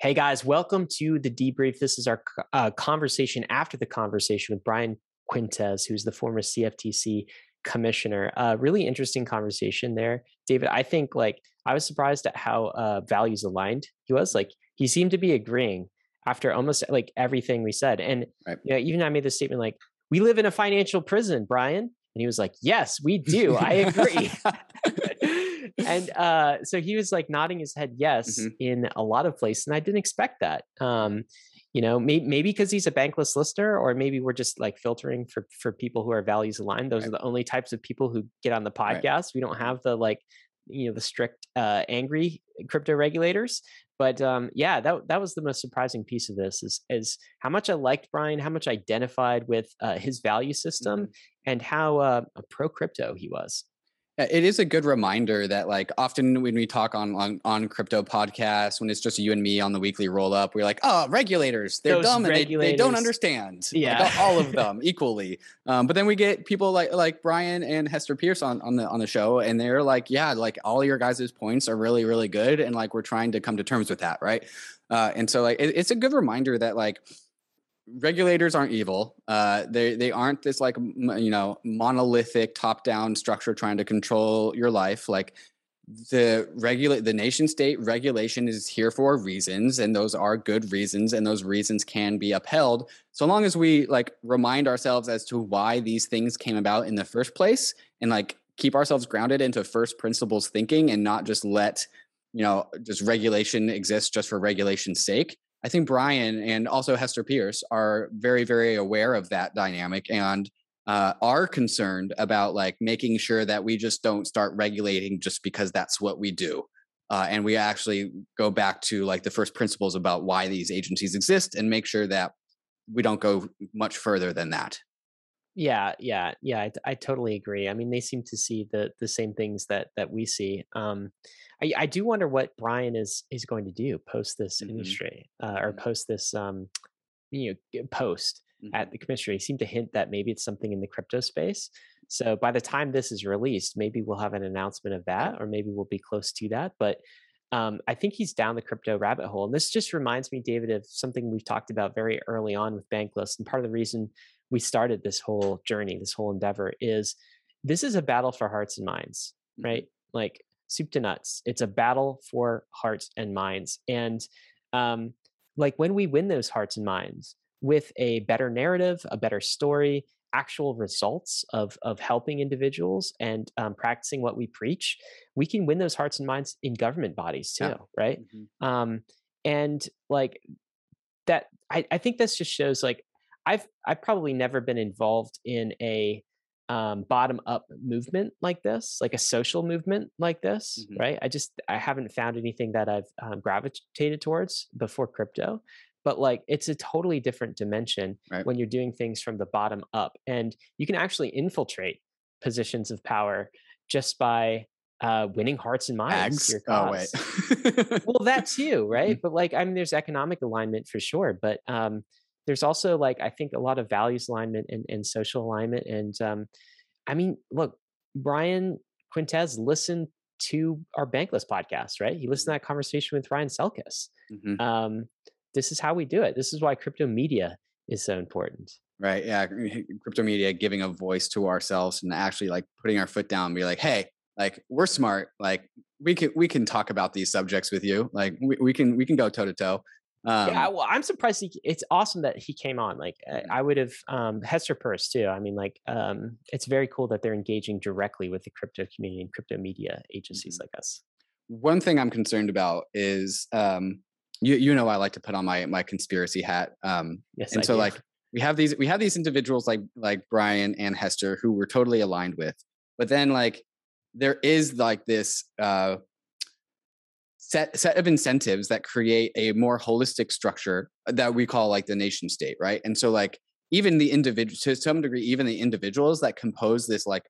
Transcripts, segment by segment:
Hey guys, welcome to the debrief. This is our uh, conversation after the conversation with Brian Quintenz, who's the former CFTC commissioner. Uh, really interesting conversation there, David. I think like I was surprised at how uh, values aligned he was. Like he seemed to be agreeing after almost like everything we said, and right. you know, even I made the statement like, "We live in a financial prison, Brian," and he was like, "Yes, we do. I agree." and uh, so he was like nodding his head yes mm-hmm. in a lot of places, and I didn't expect that. Um, you know, maybe maybe because he's a bankless listener, or maybe we're just like filtering for for people who are values aligned. Those right. are the only types of people who get on the podcast. Right. We don't have the like you know the strict uh, angry crypto regulators but um, yeah that that was the most surprising piece of this is is how much i liked brian how much I identified with uh, his value system mm-hmm. and how uh, pro crypto he was it is a good reminder that like often when we talk on on, on crypto podcasts when it's just you and me on the weekly roll up we're like oh regulators they're Those dumb regulators. and they, they don't understand. Yeah. like, all of them equally. Um, but then we get people like like brian and hester peirce on, on the on the show and they're like yeah like all your guys' points are really really good and like we're trying to come to terms with that right? Uh, and so like it, it's a good reminder that like regulators aren't evil. Uh, they they aren't this like you know monolithic top down structure trying to control your life. Like the regulate the nation state regulation is here for reasons, and those are good reasons, and those reasons can be upheld so long as we like remind ourselves as to why these things came about in the first place, and like keep ourselves grounded into first principles thinking, and not just let you know just regulation exist just for regulation's sake I think Brian and also Hester Peirce are very, very aware of that dynamic and uh, are concerned about like making sure that we just don't start regulating just because that's what we do. Uh, and we actually go back to like the first principles about why these agencies exist and make sure that we don't go much further than that. Yeah, yeah, yeah. I, I totally agree. I mean, they seem to see the the same things that that we see. Um, I, I do wonder what Brian is is going to do post this mm-hmm. industry uh, or mm-hmm. post this um, you know post mm-hmm. at the commissioner. He seemed to hint that maybe it's something in the crypto space. So by the time this is released, maybe we'll have an announcement of that, or maybe we'll be close to that. But um, I think he's down the crypto rabbit hole. And this just reminds me, David, of something we've talked about very early on with Bankless. And part of the reason we started this whole journey, this whole endeavor, is this is a battle for hearts and minds, mm-hmm. right? Like soup to nuts. It's a battle for hearts and minds. And um, like when we win those hearts and minds with a better narrative, a better story, actual results of of helping individuals and um, practicing what we preach, we can win those hearts and minds in government bodies too, yeah. right? Mm-hmm. Um, and like that, I, I think this just shows like I've I've probably never been involved in a um, bottom up movement like this, like a social movement like this, mm-hmm. right? I just I haven't found anything that I've um, gravitated towards before crypto, but like it's a totally different dimension right. when you're doing things from the bottom up, and you can actually infiltrate positions of power just by uh, winning hearts and minds. Your cause. Oh wait, well that too, right? Mm-hmm. But like I mean, there's economic alignment for sure, but um, there's also like I think a lot of values alignment and, and social alignment. And um, I mean, look, Brian Quintenz listened to our Bankless podcast, right? He listened to mm-hmm. that conversation with Ryan Selkis. Mm-hmm. Um, this is how we do it. This is why crypto media is so important. Right. Yeah. Crypto media giving a voice to ourselves and actually like putting our foot down and be like, hey, like we're smart. Like we can we can talk about these subjects with you. Like we, we can we can go toe to toe. Um, yeah, well, I'm surprised. He, it's awesome that he came on. Like, I would have um, Hester Peirce too. I mean, like, um, it's very cool that they're engaging directly with the crypto community and crypto media agencies mm-hmm. like us. One thing I'm concerned about is, um, you you know, I like to put on my my conspiracy hat. Um, yes, and I so do. like we have these we have these individuals like like Brian and Hester who we're totally aligned with, but then like there is like this uh set set of incentives that create a more holistic structure that we call like the nation state right? And so like even the individual to some degree even the individuals that compose this like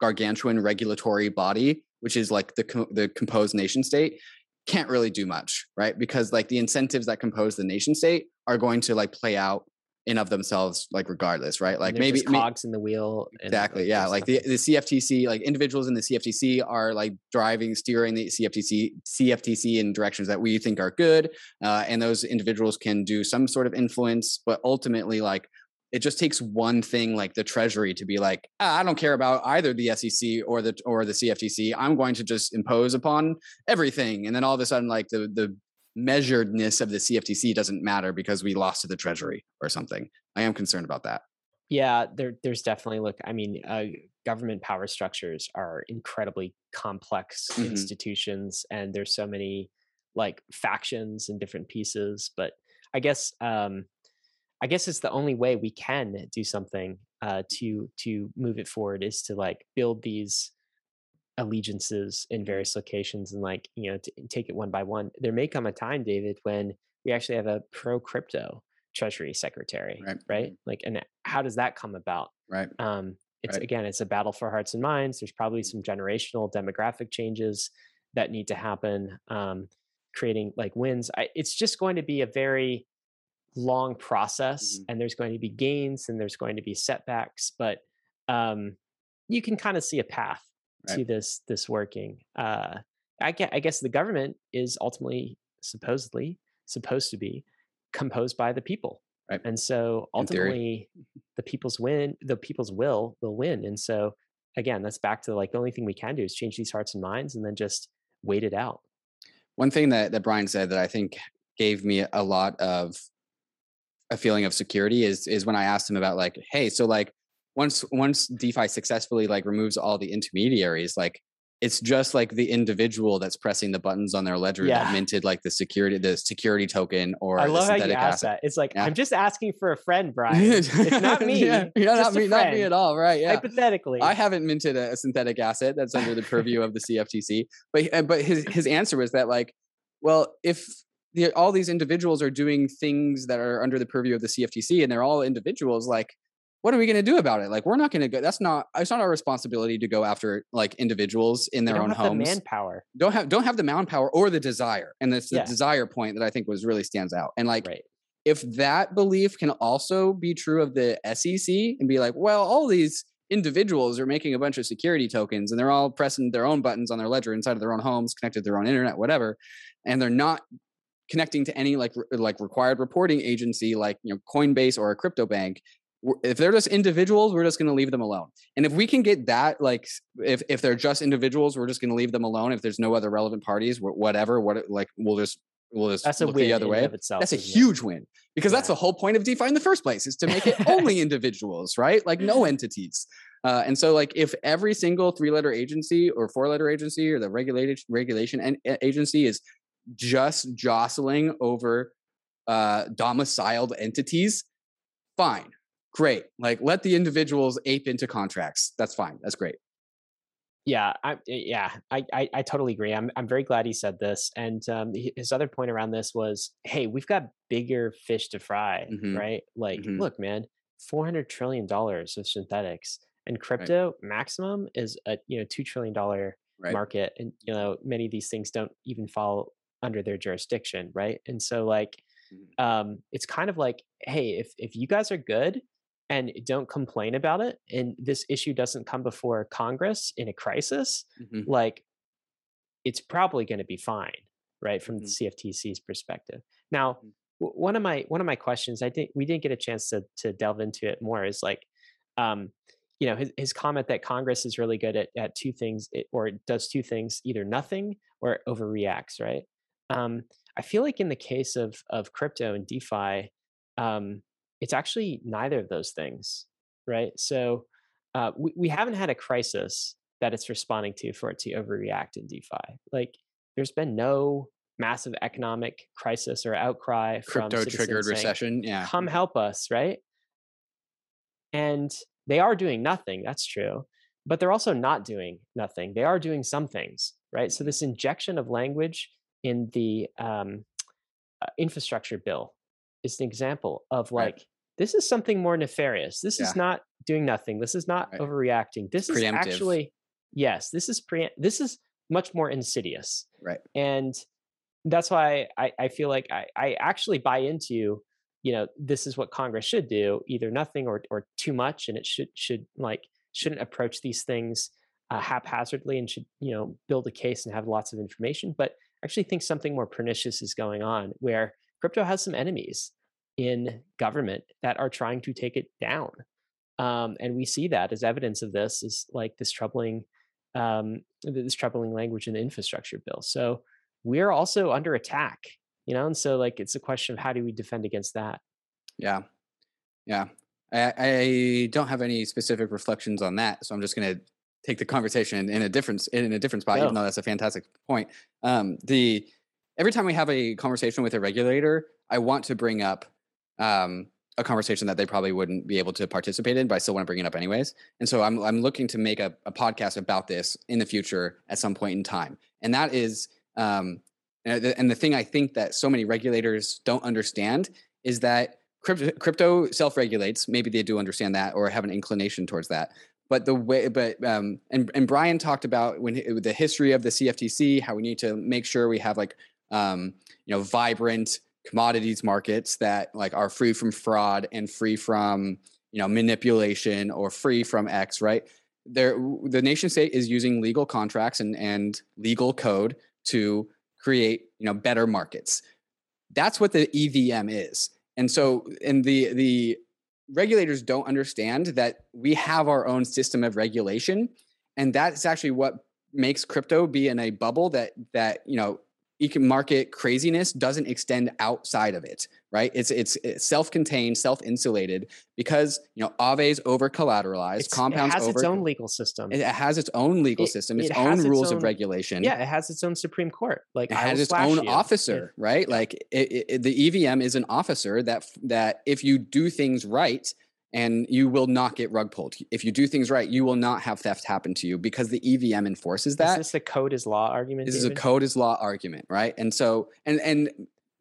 gargantuan regulatory body which is like the the composed nation state can't really do much right? Because like the incentives that compose the nation state are going to like play out in of themselves like regardless right? Like maybe cogs in the wheel exactly yeah like the, the cftc like individuals in the cftc are like driving steering the cftc cftc in directions that we think are good uh, and those individuals can do some sort of influence but ultimately like it just takes one thing like the treasury to be like ah, i don't care about either the sec or the or the cftc i'm going to just impose upon everything. And then all of a sudden like the the measuredness of the CFTC doesn't matter because we lost to the Treasury or something. I am concerned about that. Yeah, there, there's definitely look. I mean, uh, government power structures are incredibly complex mm-hmm. institutions, and there's so many like factions and different pieces. But I guess, um, I guess it's the only way we can do something uh, to to move it forward is to like build these allegiances in various locations and like you know to take it one by one. There may come a time david when we actually have a pro crypto treasury secretary right. right? Like and how does that come about? Right. Um it's right. again it's a battle for hearts and minds. There's probably some generational demographic changes that need to happen um creating like wins. I, it's just going to be a very long process mm-hmm. and there's going to be gains and there's going to be setbacks but um you can kind of see a path right. to this this working. Uh, I guess, I guess the government is ultimately supposedly supposed to be composed by the people, right. and so ultimately the people's win, the people's will will win. And so again, that's back to like the only thing we can do is change these hearts and minds, and then just wait it out. One thing that that Brian said that I think gave me a lot of a feeling of security is is when I asked him about like, hey, so like once once DeFi successfully like removes all the intermediaries, like it's just like the individual that's pressing the buttons on their ledger yeah. that minted like the security the security token or I love how you ask that. It's like yeah. I'm just asking for a friend, Brian. it's not me. yeah, yeah not me, not me at all. Right? Yeah. Hypothetically, I haven't minted a, a synthetic asset that's under the purview of the CFTC. But but his his answer was that like, well, if the, all these individuals are doing things that are under the purview of the CFTC and they're all individuals, like what are we going to do about it? Like, we're not going to go. That's not. It's not our responsibility to go after like individuals in their own homes. The manpower. Don't have don't have the manpower or the desire, and it's the yeah. desire point that I think was really stands out. And like, right. if that belief can also be true of the SEC, and be like, well, all these individuals are making a bunch of security tokens, and they're all pressing their own buttons on their ledger inside of their own homes, connected to their own internet, whatever, and they're not connecting to any like like required reporting agency like you know Coinbase or a crypto bank if they're just individuals we're just going to leave them alone. And if we can get that like if if they're just individuals we're just going to leave them alone. If there's no other relevant parties whatever what like we'll just we'll just that's look the other way. itself, that's a huge it? win because yeah. that's the whole point of defi in the first place is to make it only individuals right? Like no entities. Uh, and so like if every single three letter agency or four letter agency or the regulated regulation and agency is just jostling over uh, domiciled entities fine great. Like let the individuals ape into contracts. That's fine. That's great. Yeah, I yeah, I, I, I totally agree. I'm I'm very glad he said this. And um, his other point around this was, hey, we've got bigger fish to fry, mm-hmm. right? Like, mm-hmm. look, man, four hundred trillion dollars of synthetics, and crypto right. maximum is a you know two trillion dollar right. market, and you know many of these things don't even fall under their jurisdiction, right? And so like, mm-hmm. um, it's kind of like, hey, if if you guys are good, and don't complain about it and this issue doesn't come before congress in a crisis mm-hmm. like it's probably going to be fine right from mm-hmm. the cftc's perspective now mm-hmm. w- one of my one of my questions i think we didn't get a chance to to delve into it more is like um you know his, his comment that congress is really good at, at two things it, or it does two things either nothing or overreacts right um i feel like in the case of of crypto and defi um it's actually neither of those things, right? So uh, we, we haven't had a crisis that it's responding to for it to overreact in DeFi. Like there's been no massive economic crisis or outcry from crypto triggered recession. Yeah. Come help us, right? And they are doing nothing. That's true. But they're also not doing nothing. They are doing some things, right? So this injection of language in the um, uh, infrastructure bill is an example of like right this is something more nefarious. This yeah. is not doing nothing. This is not right. overreacting. This is actually yes, this is pre this is much more insidious. Right. And that's why I, I feel like I, I actually buy into you know this is what congress should do either nothing or or too much and it should should like shouldn't approach these things uh, haphazardly and should you know build a case and have lots of information but actually think something more pernicious is going on where crypto has some enemies in government that are trying to take it down um, and we see that as evidence of this is like this troubling um, this troubling language in the infrastructure bill. So we're also under attack you know and so like it's a question of how do we defend against that. Yeah. Yeah. I, I don't have any specific reflections on that so i'm just going to take the conversation in a different in a different spot even though that's a fantastic point. Um the every time we have a conversation with a regulator i want to bring up um a conversation that they probably wouldn't be able to participate in, but I still want to bring it up anyways. And so I'm I'm looking to make a, a podcast about this in the future at some point in time. And that is um, and the, and the thing I think that so many regulators don't understand is that crypto, crypto self-regulates. Maybe they do understand that or have an inclination towards that. But the way, but um, and and Brian talked about when the history of the CFTC, how we need to make sure we have like um, you know vibrant commodities markets that like are free from fraud and free from you know manipulation or free from X. Right there, the nation state is using legal contracts and and legal code to create you know better markets that's what the evm is and so and the the regulators don't understand that we have our own system of regulation and that's actually what makes crypto be in a bubble that that you know market craziness doesn't extend outside of it, right? It's it's, it's self-contained, self-insulated because you know Aave's over collateralized, compounds it has over, its own legal system. It has its own legal it, system, its it own rules own, of regulation. Yeah, it has its own Supreme Court. Like it has its own you. officer, right? Like it, the EVM is an officer that that if you do things right and you will not get rug pulled. If you do things right, you will not have theft happen to you because the EVM enforces that. Is this a code is law argument? This David? is a code is law argument, right? And so, and and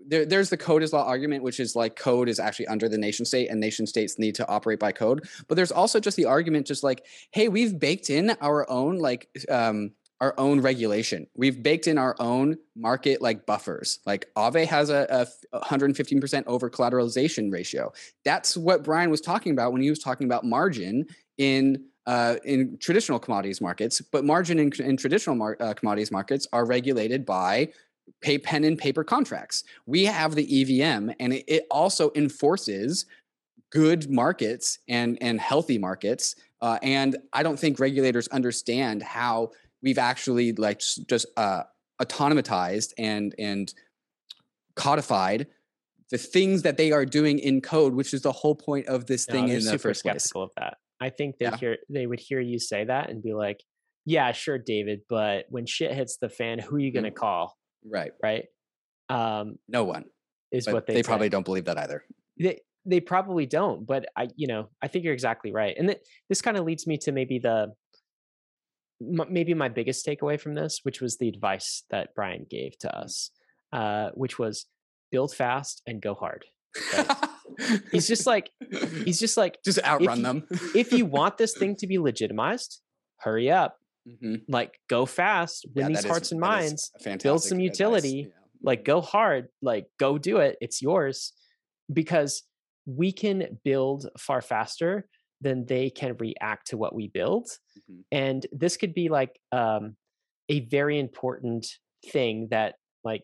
there, there's the code is law argument, which is like code is actually under the nation state, and nation states need to operate by code. But there's also just the argument, just like, hey, we've baked in our own like um, our own regulation. We've baked in our own market like buffers. Like Aave has a, a 115% over collateralization ratio. That's what Brian was talking about when he was talking about margin in uh, in traditional commodities markets. But margin in, in traditional mar- uh, commodities markets are regulated by pay pen and paper contracts. We have the EVM, and it, it also enforces good markets and and healthy markets. Uh, and I don't think regulators understand how we've actually like just uh, autonomatized and and codified the things that they are doing in code, which is the whole point of this no, thing in the super first skeptical place. of that. I think they yeah. hear they would hear you say that and be like, "Yeah, sure, David, but when shit hits the fan, who are you going to mm. call?" Right. Right. Um, no one is but what they. They say. probably don't believe that either. They they probably don't, but I, you know, I think you're exactly right, and th- this kind of leads me to maybe the maybe my biggest takeaway from this, which was the advice that Brian gave to mm. us, uh, which was build fast and go hard. Right? he's just like he's just like just outrun if them. if you want this thing to be legitimized, hurry up. Mm-hmm. Like go fast, win yeah, these hearts is, and minds, build some utility. Yeah. Like mm-hmm. go hard, like go do it. It's yours because we can build far faster then they can react to what we build. Mm-hmm. And this could be like um, a very important thing that like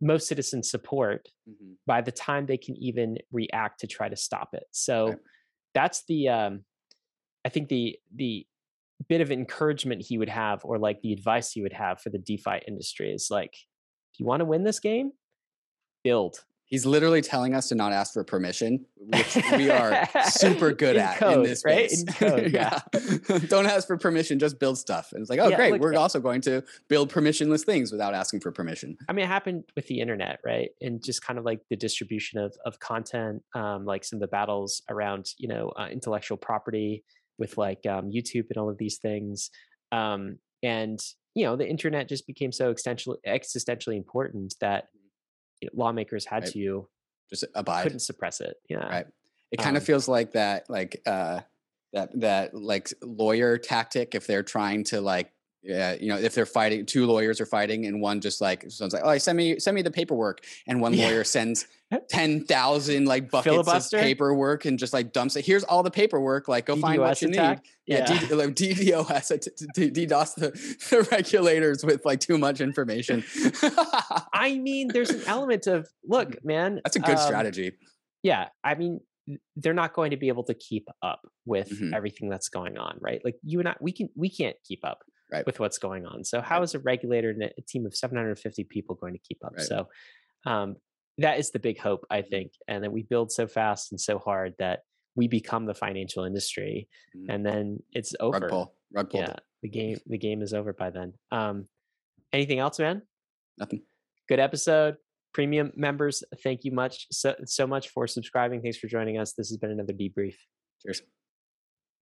most citizens support mm-hmm. by the time they can even react to try to stop it. So right. that's the um, I think the the bit of encouragement he would have or like the advice he would have for the DeFi industry is like if you want to win this game, build He's literally telling us to not ask for permission, which we are super good in at code, in this right? Code, yeah. yeah. Don't ask for permission, just build stuff. And it's like, oh, yeah, great. Look, We're also going to build permissionless things without asking for permission. I mean, it happened with the internet, right? And just kind of like the distribution of of content, um, like some of the battles around, you know, uh, intellectual property with like um, YouTube and all of these things. Um, and you know, the internet just became so existentially existentially important that lawmakers had right. to just abide couldn't suppress it yeah right it kind um, of feels like that like uh that that like lawyer tactic if they're trying to like yeah, you know, if they're fighting, two lawyers are fighting, and one just like someone's like, "Oh, send me send me the paperwork," and one yeah. lawyer sends ten thousand like buckets Filibuster? of paperwork and just like dumps it. Here's all the paperwork. Like, go DDoS find what you attack? need. Yeah, yeah. D- like, DDoS DDoS the, the regulators with like too much information. I mean, there's an element of look, man. That's a good um, strategy. Yeah, I mean, they're not going to be able to keep up with mm-hmm. everything that's going on, right? Like you and I, we can we can't keep up right. with what's going on. So how right. is a regulator and a team of 750 people going to keep up? Right. So um, that is the big hope, I mm-hmm. think, and that we build so fast and so hard that we become the financial industry, mm. and then it's over. Rug pull, rug pull. Yeah, the game the game is over by then. Um, anything else, man? Nothing. Good episode. Premium members, thank you much so so much for subscribing. Thanks for joining us. This has been another debrief. Cheers.